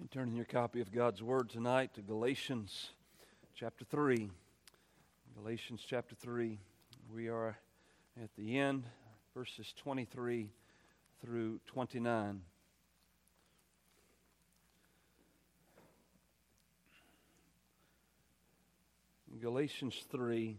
And turn in your copy of God's Word tonight to Galatians chapter 3. Galatians chapter 3. We are at the end, verses 23 through 29. Galatians 3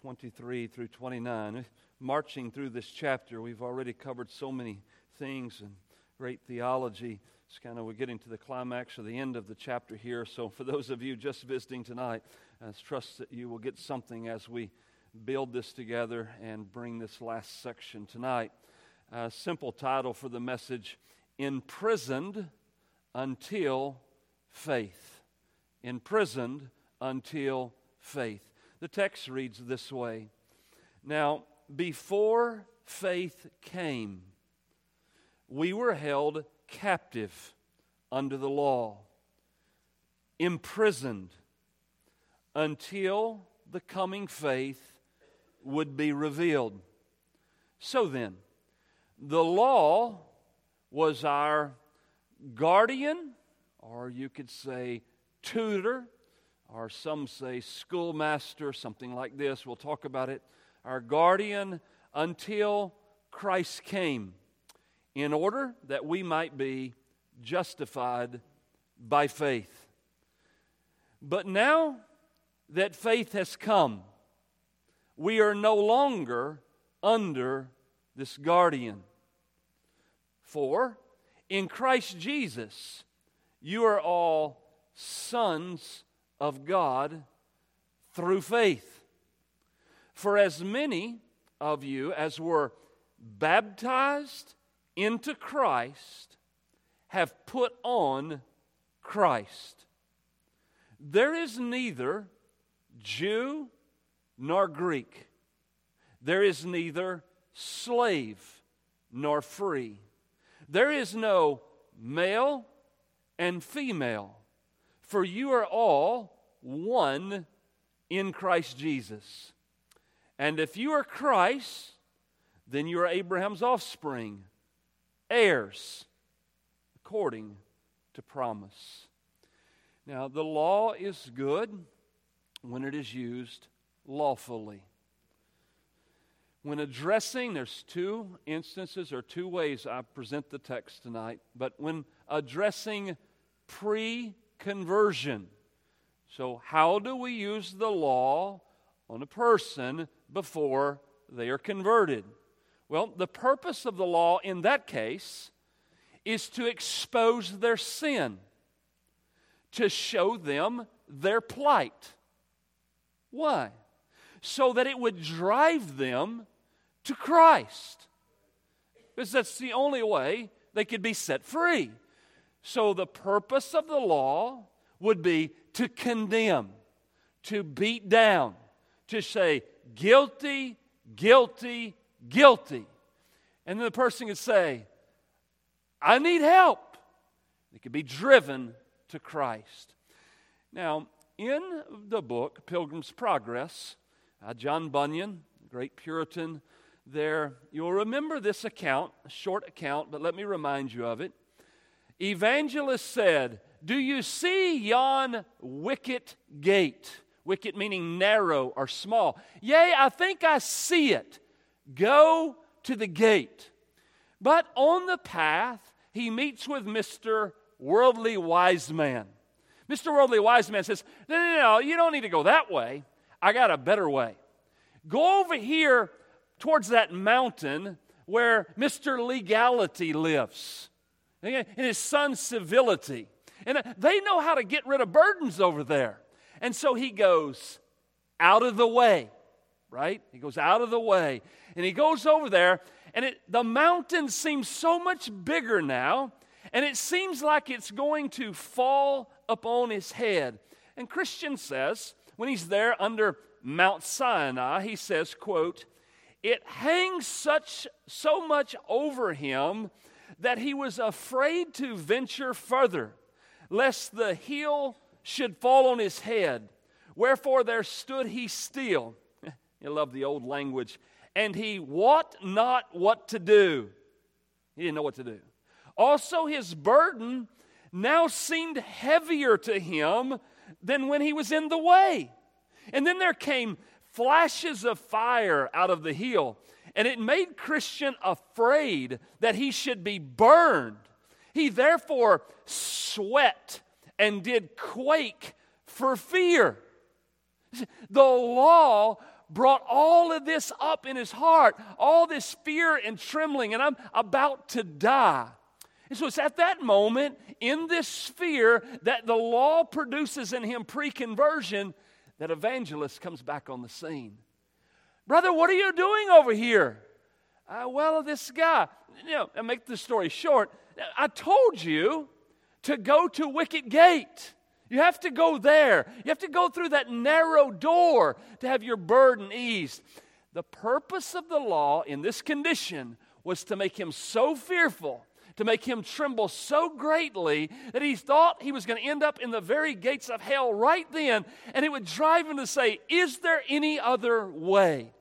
23 through 29. Marching through this chapter, we've already covered so many things and great theology. It's kind of we're getting to the climax or the end of the chapter here. So, for those of you just visiting tonight, I trust that you will get something as we build this together and bring this last section tonight. A simple title for the message Imprisoned Until Faith. Imprisoned until faith. The text reads this way Now, before faith came, we were held captive under the law, imprisoned until the coming faith would be revealed. So then, the law was our guardian, or you could say tutor, or some say schoolmaster, something like this. We'll talk about it. Our guardian until Christ came, in order that we might be justified by faith. But now that faith has come, we are no longer under this guardian. For in Christ Jesus, you are all sons of God through faith. For as many of you as were baptized into Christ have put on Christ. There is neither Jew nor Greek, there is neither slave nor free, there is no male and female, for you are all one in Christ Jesus. And if you are Christ, then you are Abraham's offspring, heirs, according to promise. Now, the law is good when it is used lawfully. When addressing, there's two instances or two ways I present the text tonight, but when addressing pre conversion, so how do we use the law on a person before they are converted? Well, the purpose of the law in that case is to expose their sin, to show them their plight. Why? So that it would drive them to Christ. Because that's the only way they could be set free. So the purpose of the law would be to condemn, to beat down, to say, guilty, guilty, guilty. And then the person could say, I need help. They could be driven to Christ. Now, in the book Pilgrim's Progress, uh, John Bunyan, great Puritan, there, you'll remember this account, a short account, but let me remind you of it. Evangelist said, Do you see yon wicket gate? Wicket meaning narrow or small. Yea, I think I see it. Go to the gate. But on the path, he meets with Mr. Worldly Wise Man. Mr. Worldly Wise Man says, No, no, no, you don't need to go that way. I got a better way. Go over here towards that mountain where Mr. Legality lives and his son Civility. And uh, they know how to get rid of burdens over there. And so he goes out of the way, right? He goes out of the way. And he goes over there, and it, the mountain seems so much bigger now, and it seems like it's going to fall upon his head. And Christian says, when he's there under Mount Sinai, he says, quote, it hangs such so much over him that he was afraid to venture further, lest the heel should fall on his head. Wherefore there stood he still. You love the old language. And he wot not what to do. He didn't know what to do. Also, his burden now seemed heavier to him than when he was in the way. And then there came flashes of fire out of the hill, and it made Christian afraid that he should be burned. He therefore sweat and did quake for fear. The law brought all of this up in his heart, all this fear and trembling, and I'm about to die. And so it's at that moment, in this fear that the law produces in him pre conversion, that evangelist comes back on the scene. Brother, what are you doing over here? Uh, well, this guy, you know, I make the story short. I told you to go to Wicket Gate. You have to go there. You have to go through that narrow door to have your burden eased. The purpose of the law in this condition was to make him so fearful, to make him tremble so greatly that he thought he was going to end up in the very gates of hell right then, and it would drive him to say, Is there any other way?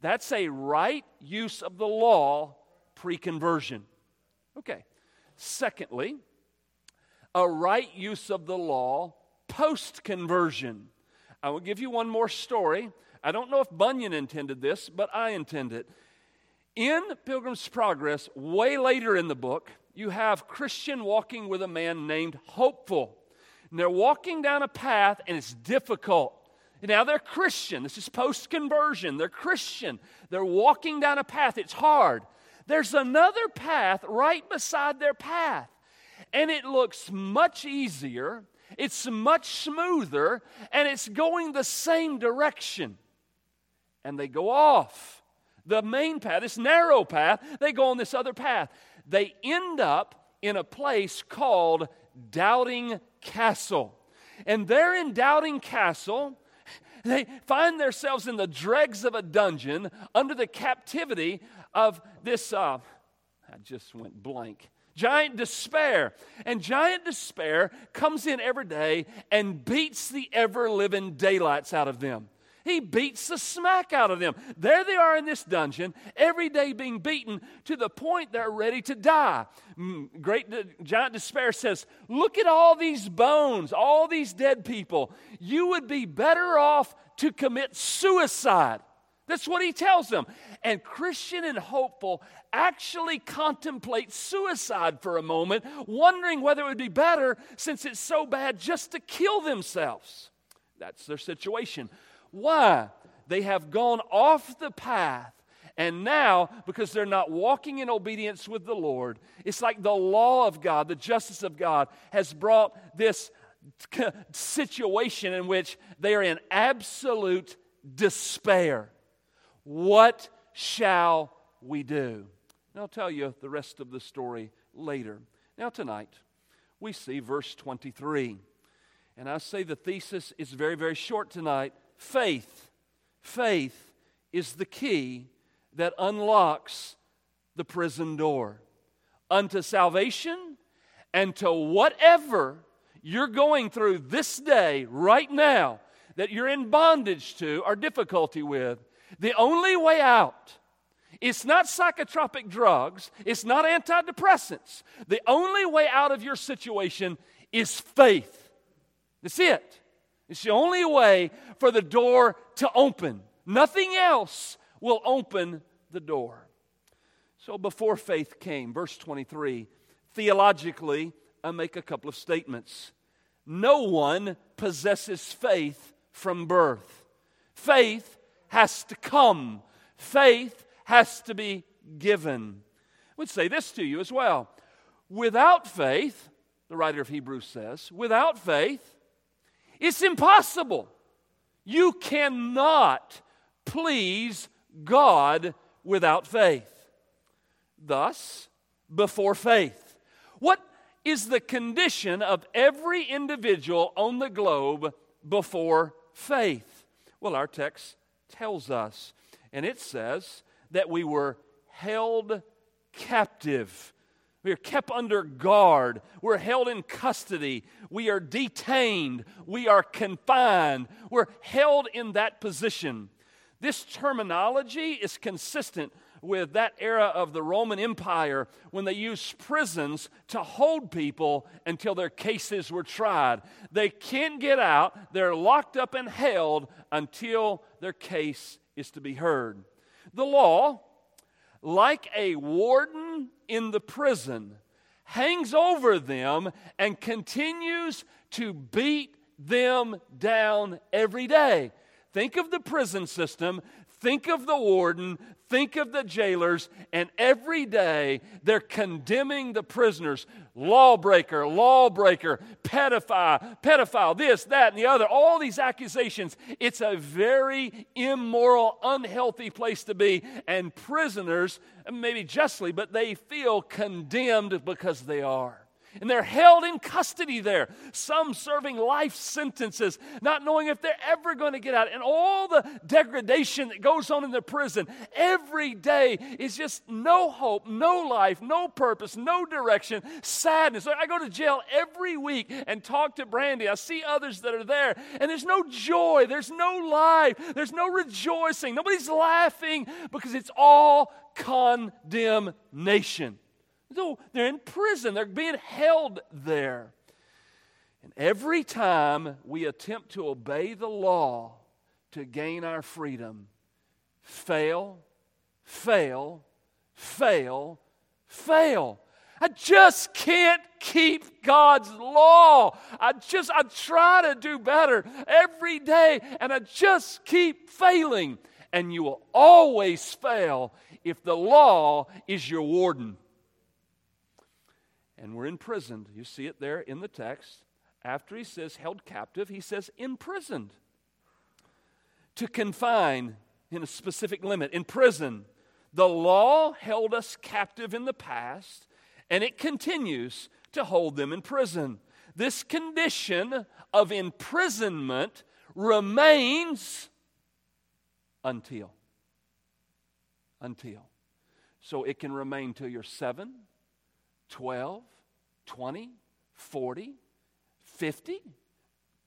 That's a right use of the law pre conversion. Okay. Secondly, a right use of the law post conversion. I will give you one more story. I don't know if Bunyan intended this, but I intend it. In Pilgrim's Progress, way later in the book, you have Christian walking with a man named Hopeful. And they're walking down a path, and it's difficult. Now they're Christian. This is post conversion. They're Christian. They're walking down a path. It's hard. There's another path right beside their path and it looks much easier, it's much smoother, and it's going the same direction. And they go off the main path, this narrow path, they go on this other path. They end up in a place called Doubting Castle. And there in Doubting Castle, they find themselves in the dregs of a dungeon under the captivity of this. Uh, I just went blank giant despair. And giant despair comes in every day and beats the ever living daylights out of them. He beats the smack out of them. There they are in this dungeon, every day being beaten to the point they're ready to die. Mm, great giant despair says, Look at all these bones, all these dead people. You would be better off to commit suicide. That's what he tells them. And Christian and hopeful actually contemplate suicide for a moment, wondering whether it would be better, since it's so bad, just to kill themselves. That's their situation. Why? They have gone off the path. And now, because they're not walking in obedience with the Lord, it's like the law of God, the justice of God, has brought this situation in which they are in absolute despair. What shall we do? And I'll tell you the rest of the story later. Now, tonight, we see verse 23. And I say the thesis is very, very short tonight. Faith. Faith is the key that unlocks the prison door unto salvation and to whatever you're going through this day, right now, that you're in bondage to or difficulty with. The only way out it's not psychotropic drugs, it's not antidepressants. The only way out of your situation is faith. That's it. It's the only way for the door to open. Nothing else will open the door. So before faith came, verse 23, theologically, I make a couple of statements. No one possesses faith from birth. Faith has to come. Faith has to be given. I would say this to you as well. Without faith, the writer of Hebrews says, without faith, it's impossible. You cannot please God without faith. Thus, before faith. What is the condition of every individual on the globe before faith? Well, our text tells us, and it says, that we were held captive. We are kept under guard. We're held in custody. We are detained. We are confined. We're held in that position. This terminology is consistent with that era of the Roman Empire when they used prisons to hold people until their cases were tried. They can't get out, they're locked up and held until their case is to be heard. The law, like a warden in the prison, hangs over them and continues to beat them down every day. Think of the prison system. Think of the warden, think of the jailers, and every day they're condemning the prisoners lawbreaker, lawbreaker, pedophile, pedophile, this, that, and the other, all these accusations. It's a very immoral, unhealthy place to be, and prisoners, maybe justly, but they feel condemned because they are. And they're held in custody there, some serving life sentences, not knowing if they're ever going to get out. And all the degradation that goes on in the prison every day is just no hope, no life, no purpose, no direction, sadness. I go to jail every week and talk to Brandy. I see others that are there, and there's no joy, there's no life, there's no rejoicing. Nobody's laughing because it's all condemnation. So they're in prison, they're being held there. And every time we attempt to obey the law to gain our freedom, fail, fail, fail, fail. I just can't keep God's law. I just, I try to do better every day, and I just keep failing. And you will always fail if the law is your warden and were imprisoned. You see it there in the text. After he says held captive, he says imprisoned. To confine in a specific limit, in prison. The law held us captive in the past, and it continues to hold them in prison. This condition of imprisonment remains until. Until. So it can remain till you're 7, 12, 20, 40, 50,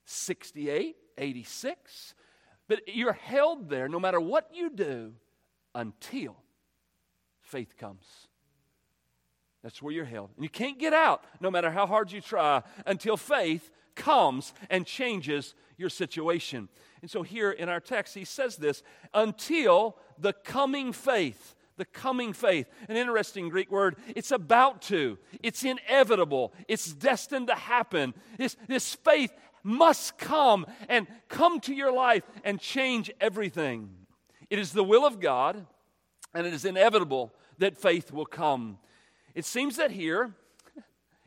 68, 86. But you're held there no matter what you do until faith comes. That's where you're held. And you can't get out no matter how hard you try until faith comes and changes your situation. And so here in our text, he says this until the coming faith the coming faith. An interesting Greek word. It's about to, it's inevitable, it's destined to happen. This, this faith must come and come to your life and change everything. It is the will of God, and it is inevitable that faith will come. It seems that here,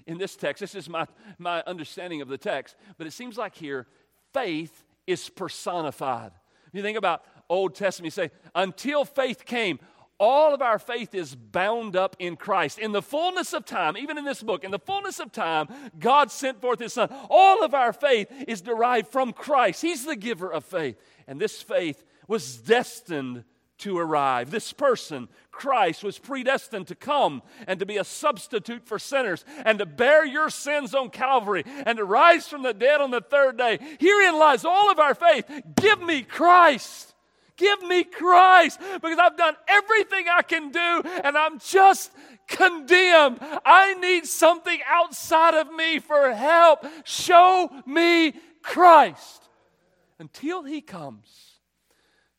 in this text, this is my, my understanding of the text, but it seems like here, faith is personified. If you think about Old Testament, you say, until faith came, all of our faith is bound up in Christ. In the fullness of time, even in this book, in the fullness of time, God sent forth His Son. All of our faith is derived from Christ. He's the giver of faith. And this faith was destined to arrive. This person, Christ, was predestined to come and to be a substitute for sinners and to bear your sins on Calvary and to rise from the dead on the third day. Herein lies all of our faith. Give me Christ. Give me Christ because I've done everything I can do and I'm just condemned. I need something outside of me for help. Show me Christ. Until He comes,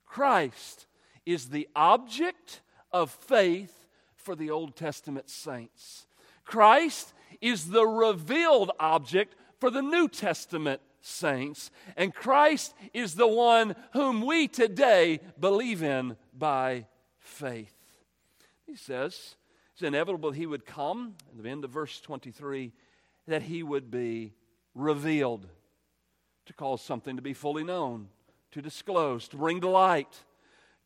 Christ is the object of faith for the Old Testament saints. Christ is the revealed object for the New Testament saints, and Christ is the one whom we today believe in by faith. He says it's inevitable he would come, at the end of verse 23, that he would be revealed, to cause something to be fully known, to disclose, to bring to light.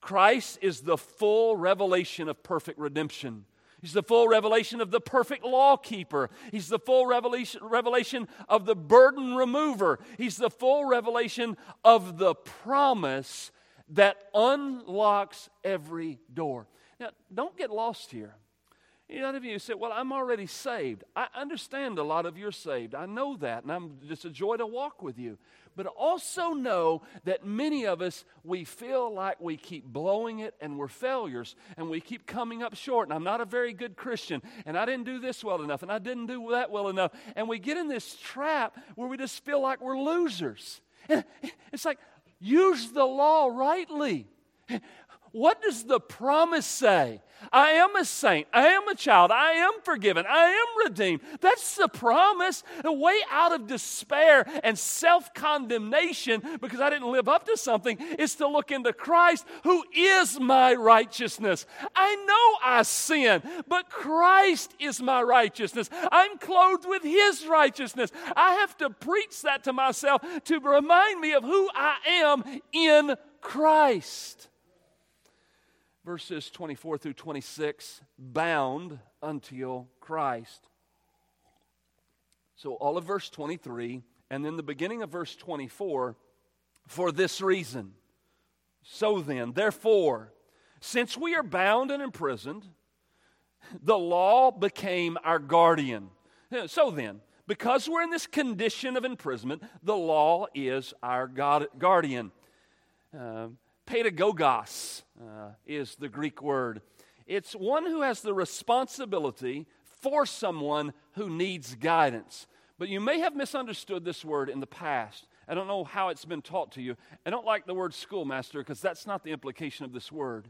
Christ is the full revelation of perfect redemption. He's the full revelation of the perfect law keeper. He's the full revelation, of the burden remover. He's the full revelation of the promise that unlocks every door. Now, don't get lost here. A lot of you say, Well, I'm already saved. I understand a lot of you are saved. I know that, and I'm just a joy to walk with you. But also know that many of us, we feel like we keep blowing it and we're failures and we keep coming up short. And I'm not a very good Christian, and I didn't do this well enough, and I didn't do that well enough. And we get in this trap where we just feel like we're losers. And it's like, use the law rightly. What does the promise say? I am a saint. I am a child. I am forgiven. I am redeemed. That's the promise. The way out of despair and self condemnation because I didn't live up to something is to look into Christ, who is my righteousness. I know I sin, but Christ is my righteousness. I'm clothed with His righteousness. I have to preach that to myself to remind me of who I am in Christ verses 24 through 26, bound until Christ. So, all of verse 23, and then the beginning of verse 24, for this reason. So then, therefore, since we are bound and imprisoned, the law became our guardian. So then, because we're in this condition of imprisonment, the law is our guardian. Uh, pedagogos uh, is the Greek word. It's one who has the responsibility for someone who needs guidance. But you may have misunderstood this word in the past. I don't know how it's been taught to you. I don't like the word schoolmaster because that's not the implication of this word.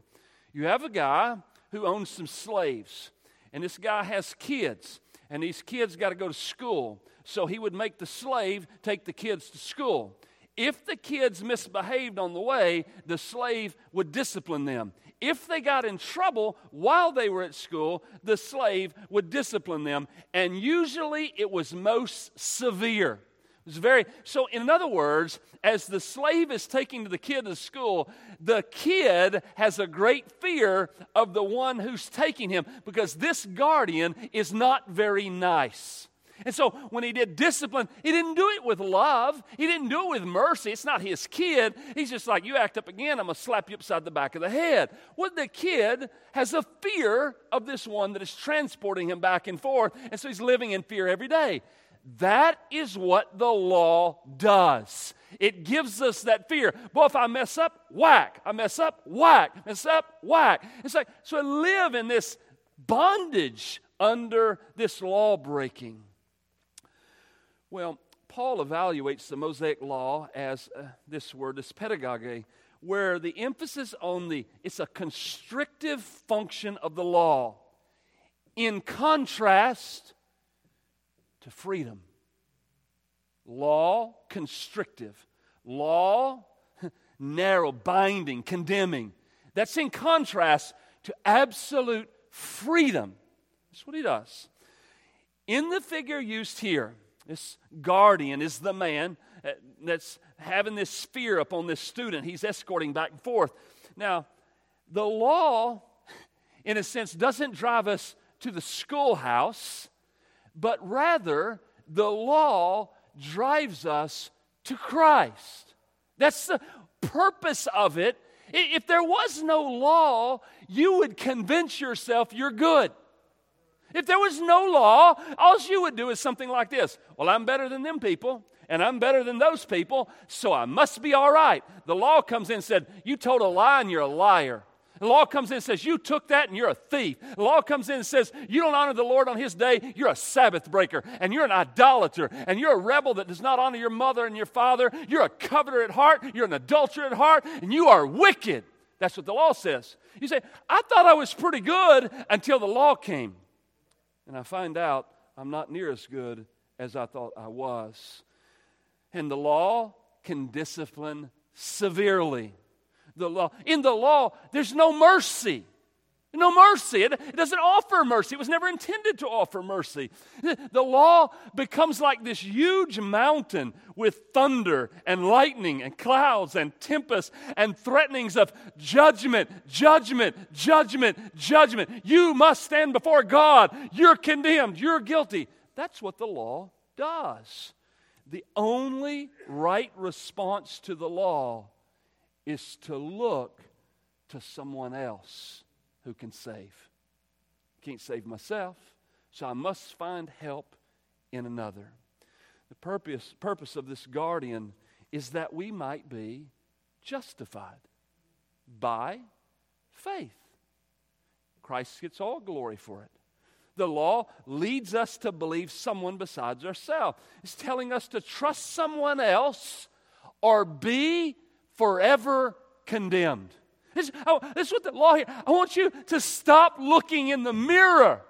You have a guy who owns some slaves, and this guy has kids, and these kids got to go to school. So he would make the slave take the kids to school. If the kids misbehaved on the way, the slave would discipline them. If they got in trouble while they were at school, the slave would discipline them. And usually it was most severe. It was very so in other words, as the slave is taking the kid to school, the kid has a great fear of the one who's taking him because this guardian is not very nice. And so when he did discipline, he didn't do it with love. He didn't do it with mercy. It's not his kid. He's just like, you act up again, I'm going to slap you upside the back of the head. Well, the kid has a fear of this one that is transporting him back and forth. And so he's living in fear every day. That is what the law does. It gives us that fear. Boy, if I mess up, whack. I mess up, whack. Mess up, whack. It's like, so I live in this bondage under this law breaking. Well, Paul evaluates the Mosaic law as uh, this word, this pedagogy, where the emphasis on the, it's a constrictive function of the law in contrast to freedom. Law, constrictive. Law, narrow, binding, condemning. That's in contrast to absolute freedom. That's what he does. In the figure used here, this guardian is the man uh, that's having this sphere upon this student. He's escorting back and forth. Now, the law, in a sense, doesn't drive us to the schoolhouse, but rather the law drives us to Christ. That's the purpose of it. If there was no law, you would convince yourself you're good. If there was no law, all you would do is something like this Well, I'm better than them people, and I'm better than those people, so I must be all right. The law comes in and said, You told a lie and you're a liar. The law comes in and says, You took that and you're a thief. The law comes in and says, You don't honor the Lord on his day, you're a Sabbath breaker, and you're an idolater, and you're a rebel that does not honor your mother and your father. You're a coveter at heart, you're an adulterer at heart, and you are wicked. That's what the law says. You say, I thought I was pretty good until the law came and I find out I'm not near as good as I thought I was. And the law can discipline severely. The law, in the law, there's no mercy. No mercy. It, it, doesn't offer mercy. It was never intended to offer mercy. The law becomes like this huge mountain with thunder and lightning and clouds and tempests and threatenings of judgment, judgment, judgment, judgment. You must stand before God. You're condemned. You're guilty. That's what the law does. The only right response to the law is to look to someone else who can save. Can't save myself, so I must find help in another. The purpose, purpose of this guardian is that we might be justified by faith. Christ gets all glory for it. The law leads us to believe someone besides ourselves. It's telling us to trust someone else or be forever condemned. This, oh, this is what the law here. I want you to stop looking in the mirror.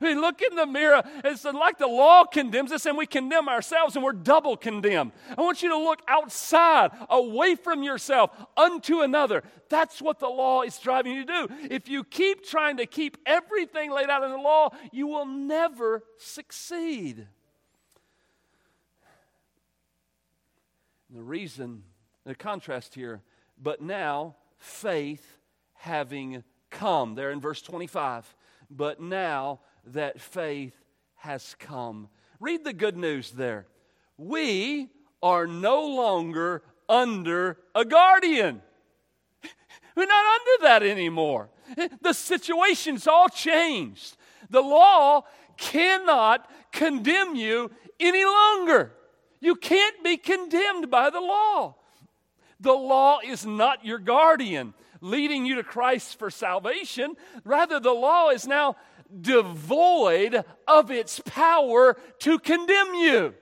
I mean, look in the mirror. It's like the law condemns us, and we condemn ourselves, and we're double condemned. I want you to look outside, away from yourself, unto another. That's what the law is driving you to do. If you keep trying to keep everything laid out in the law, you will never succeed. The reason, the contrast here, but now faith having come. There in verse 25. But now that faith has come. Read the good news there. We are no longer under a guardian. We're not under that anymore. The situation's all changed. The law cannot condemn you any longer. You can't be condemned by the law. The law is not your guardian leading you to Christ for salvation. Rather, the law is now devoid of its power to condemn you.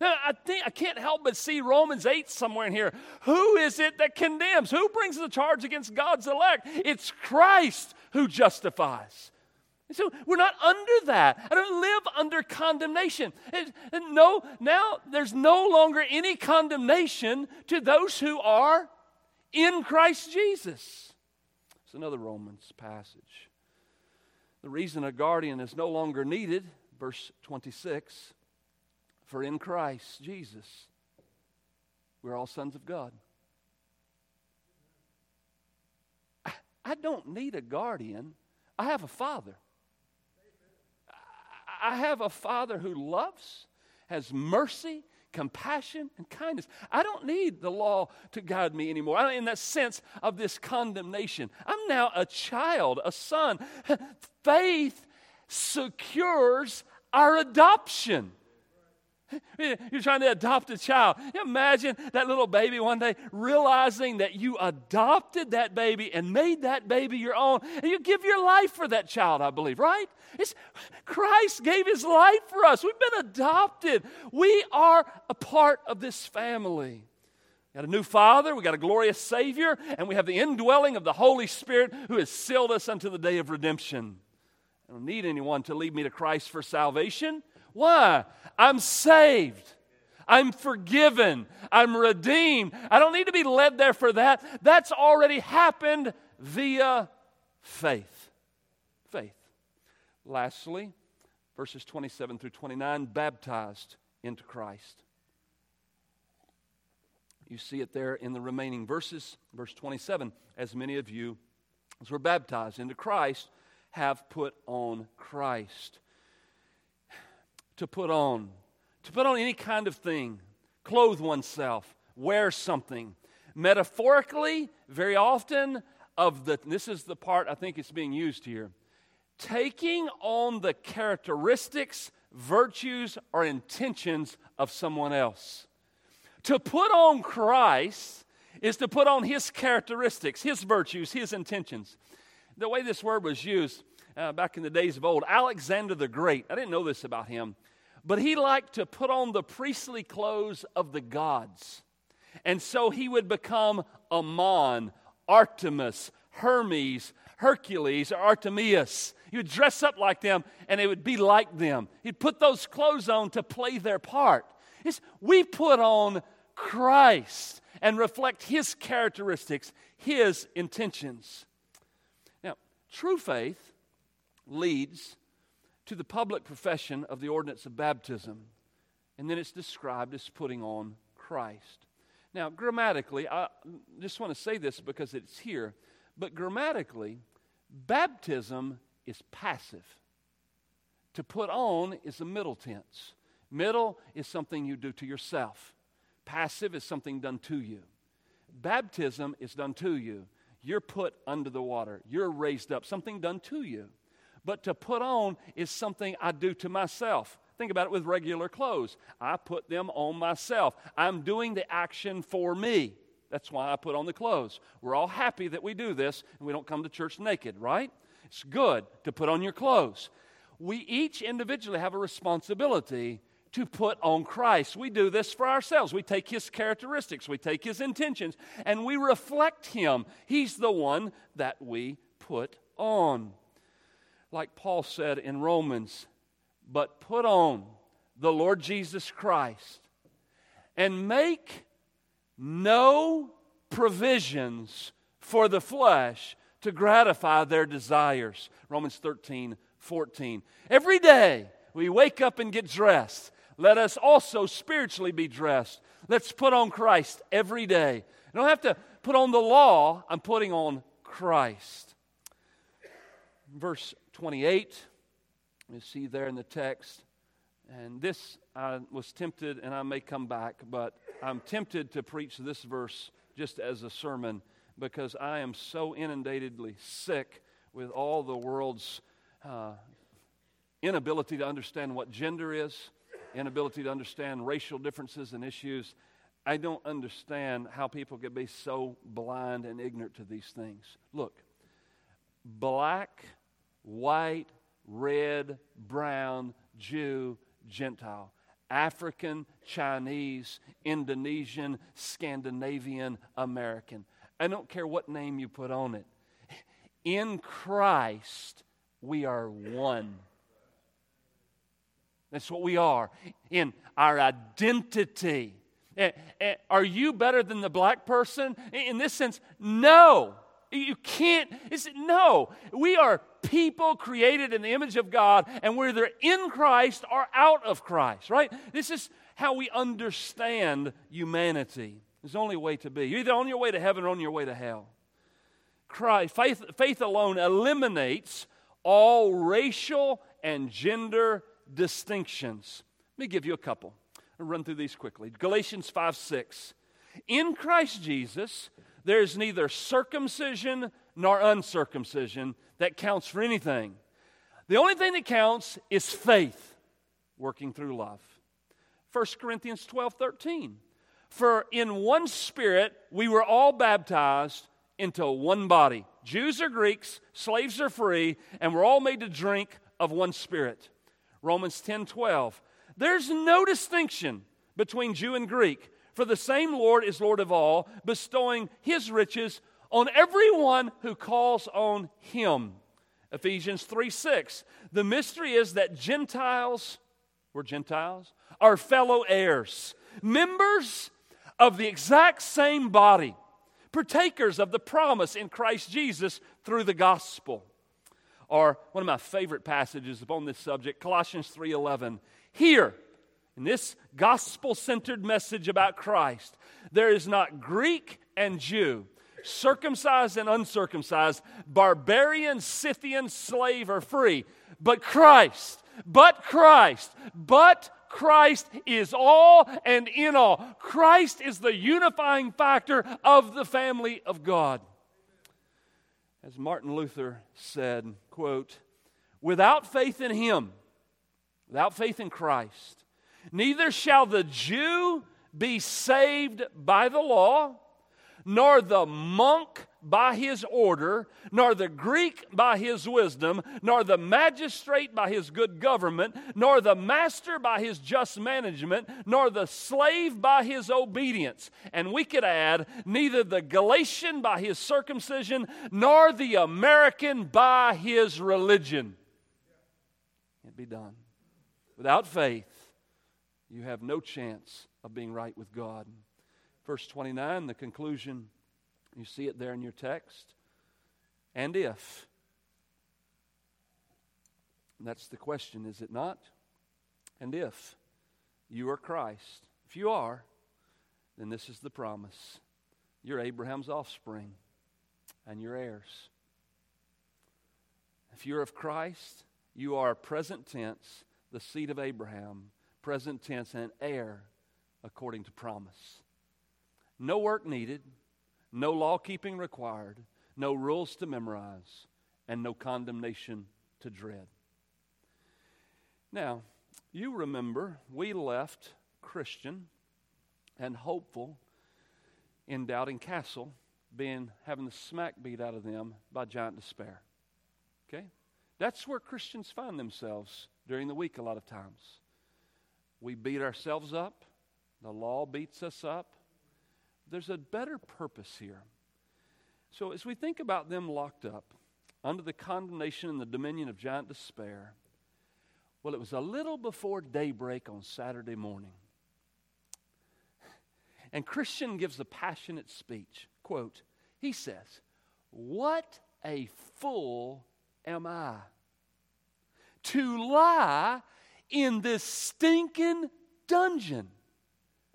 Now, I think I can't help but see Romans 8 somewhere in here. Who is it that condemns? Who brings the charge against God's elect? It's Christ who justifies. So we're not under that. I don't live under condemnation. no, now there's no longer any condemnation to those who are in Christ Jesus. It's another Romans passage. The reason a guardian is no longer needed, verse 26, for in Christ Jesus, we're all sons of God. I don't need a guardian. I have a father. I have a father who loves, has mercy, compassion, and kindness. I don't need the law to guide me anymore. I, in that sense of this condemnation, I'm now a child, a son. Faith secures our adoption. You're trying to adopt a child. Imagine that little baby one day realizing that you adopted that baby and made that baby your own. And you give your life for that child, I believe, right? It's, Christ gave his life for us. We've been adopted. We are a part of this family. We got a new Father, we got a glorious Savior, and we have the indwelling of the Holy Spirit who has sealed us unto the day of redemption. I don't need anyone to lead me to Christ for salvation. Why? I'm saved. I'm forgiven. I'm redeemed. I don't need to be led there for that. That's already happened via faith. Faith. Lastly, verses 27 through 29 baptized into Christ. You see it there in the remaining verses. Verse 27 As many of you as were baptized into Christ have put on Christ to put on, to put on any kind of thing, clothe oneself, wear something. Metaphorically, very often, of the, this is the part I think it's being used here, taking on the characteristics, virtues, or intentions of someone else. To put on Christ is to put on his characteristics, his virtues, his intentions. The way this word was used uh, back in the days of old, Alexander the Great, I didn't know this about him, but he liked to put on the priestly clothes of the gods. And so he would become Ammon, Artemis, Hermes, Hercules, or Artemius. He would dress up like them and it would be like them. He'd put those clothes on to play their part. It's, we put on Christ and reflect his characteristics, his intentions. True faith leads to the public profession of the ordinance of baptism. And then it's described as putting on Christ. Now, grammatically, I just want to say this because it's here, but grammatically, baptism is passive. To put on is the middle tense. Middle is something you do to yourself, passive is something done to you. Baptism is done to you. You're put under the water, you're raised up, something done to you. But to put on is something I do to myself. Think about it with regular clothes. I put them on myself. I'm doing the action for me. That's why I put on the clothes. We're all happy that we do this and we don't come to church naked, right? It's good to put on your clothes. We each individually have a responsibility to put on Christ. We do this for ourselves. We take his characteristics, we take his intentions, and we reflect him. He's the one that we put on. Like Paul said in Romans, but put on the Lord Jesus Christ and make no provisions for the flesh to gratify their desires. Romans 13, 14. Every day we wake up and get dressed. Let us also spiritually be dressed. Let's put on Christ every day. I don't have to put on the law, I'm putting on Christ. Verse 28 you see there in the text. And this, I was tempted, and I may come back, but I'm tempted to preach this verse just as a sermon because I am so inundatedly sick with all the world's uh, inability to understand what gender is, inability to understand racial differences and issues. I don't understand how people can be so blind and ignorant to these things. Look, black, white, red, brown, Jew, Gentile, African, Chinese, Indonesian, Scandinavian, American. I don't care what name you put on it. In Christ, we are one. That's what we are in our identity. Eh, eh, are you better than the black person? In this sense, no. You can't. No, we are people created in the image of God, and we're either in Christ or out of Christ, right? This is how we understand humanity. There's only way to be. You're either on your way to heaven or on your way to hell. Christ, faith, faith alone eliminates all racial and gender distinctions. Let me give you a couple. I'll run through these quickly. Galatians 5 6. In Christ Jesus, there is neither circumcision nor uncircumcision that counts for anything. The only thing that counts is faith working through love. 1 Corinthians 12 13. For in one spirit we were all baptized into one body. Jews or Greeks, slaves or free, and we're all made to drink of one spirit. Romans 10 12. There's no distinction between Jew and Greek for the same Lord is Lord of all, bestowing his riches on everyone who calls on him. Ephesians 3 6. The mystery is that Gentiles, we're Gentiles, are fellow heirs, members of the exact same body, partakers of the promise in Christ Jesus through the gospel. Or one of my favorite passages upon this subject, Colossians 3:11. Here, in this gospel centered message about Christ, there is not Greek and Jew, circumcised and uncircumcised, barbarian, Scythian, slave, or free, but Christ, but Christ, but Christ is all and in all. Christ is the unifying factor of the family of God. As Martin Luther said, quote, without faith in him, without faith in Christ, Neither shall the Jew be saved by the law, nor the monk by his order, nor the Greek by his wisdom, nor the magistrate by his good government, nor the master by his just management, nor the slave by his obedience. And we could add, neither the Galatian by his circumcision, nor the American by his religion. It'd be done. Without faith, you have no chance of being right with God. Verse 29, the conclusion, you see it there in your text. And if. that's the question, is it not? And if you are Christ, if you are, then this is the promise. You're Abraham's offspring and your heirs. If you're of Christ, you are present tense, the seed of Abraham, present tense, and heir according to promise. No work needed, no law keeping required, no rules to memorize, and no condemnation to dread. Now, you remember we left Christian and hopeful in Doubting Castle being having the smack beat out of them by giant despair. Okay? That's where Christians find themselves during the week a lot of times. We beat ourselves up, the law beats us up. There's a better purpose here. So, as we think about them locked up under the condemnation and the dominion of giant despair, well, it was a little before daybreak on Saturday morning. And Christian gives a passionate speech. Quote, he says, What a fool am I to lie in this stinking dungeon?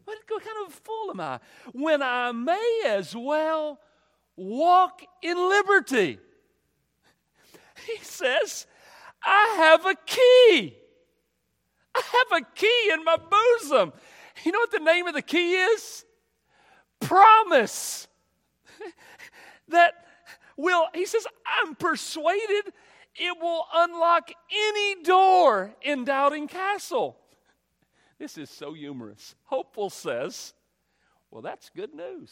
What kind of fool am I when I may as well walk in liberty? He says, I have a key. I have a key in my bosom. You know what the name of the key is? Promise. that will, he says, I'm persuaded it will unlock any door in Doubting Castle. This is so humorous. Hopeful says, Well, that's good news.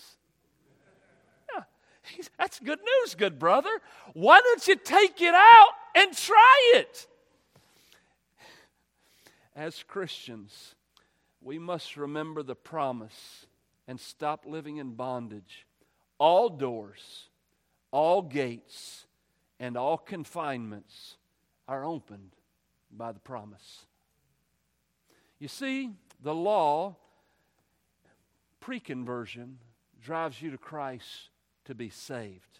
Yeah, that's good news, good brother. Why don't you take it out and try it? As Christians, we must remember the promise and stop living in bondage. All doors, all gates, and all confinements are opened by the promise. You see, the law, pre conversion, drives you to Christ to be saved.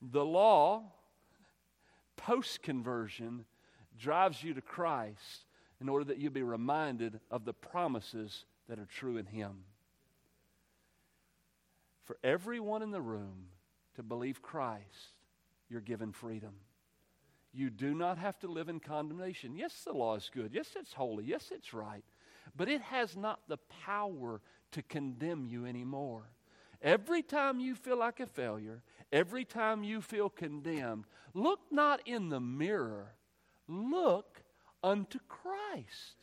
The law, post conversion, drives you to Christ in order that you be reminded of the promises that are true in Him. For everyone in the room to believe Christ, you're given freedom. You do not have to live in condemnation. Yes, the law is good. Yes, it's holy. Yes, it's right. But it has not the power to condemn you anymore. Every time you feel like a failure, every time you feel condemned, look not in the mirror, look unto Christ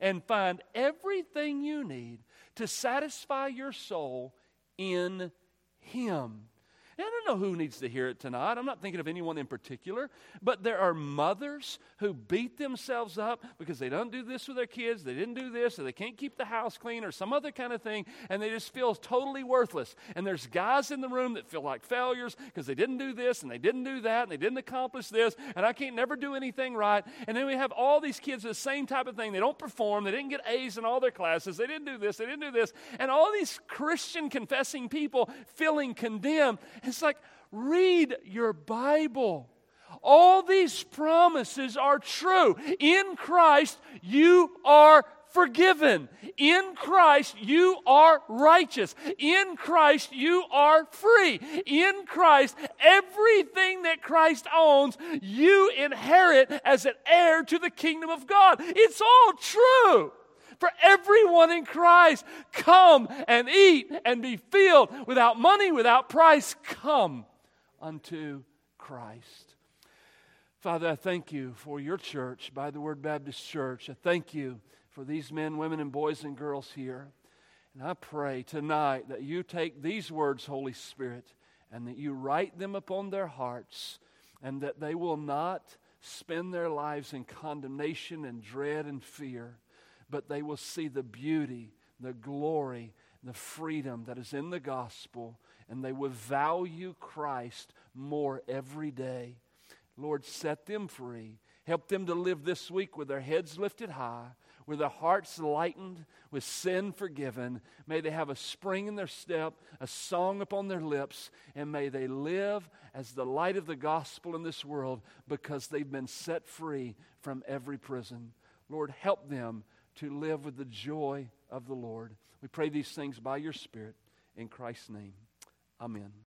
and find everything you need to satisfy your soul in Him. And I don't know who needs to hear it tonight. I'm not thinking of anyone in particular, but there are mothers who beat themselves up because they don't do this with their kids, they didn't do this, or they can't keep the house clean, or some other kind of thing, and they just feel totally worthless. And there's guys in the room that feel like failures because they didn't do this, and they didn't do that, and they didn't accomplish this, and I can't never do anything right. And then we have all these kids with the same type of thing. They don't perform, they didn't get A's in all their classes, they didn't do this, they didn't do this, and all these Christian confessing people feeling condemned. It's like, read your Bible. All these promises are true. In Christ, you are forgiven. In Christ, you are righteous. In Christ, you are free. In Christ, everything that Christ owns, you inherit as an heir to the kingdom of God. It's all true for everyone in Christ. Come and eat and be filled without money, without price. Come unto Christ. Father, I thank you for your church, by the Word Baptist Church. I thank you for these men, women, and boys and girls here. And I pray tonight that you take these words, Holy Spirit, and that you write them upon their hearts, and that they will not spend their lives in condemnation and dread and fear, but they will see the beauty, the glory, the freedom that is in the gospel, and they will value Christ more every day. Lord, set them free. Help them to live this week with their heads lifted high, with their hearts lightened, with sin forgiven. May they have a spring in their step, a song upon their lips, and may they live as the light of the gospel in this world because they've been set free from every prison. Lord, help them to live with the joy of the Lord. We pray these things by your Spirit. In Christ's name, amen.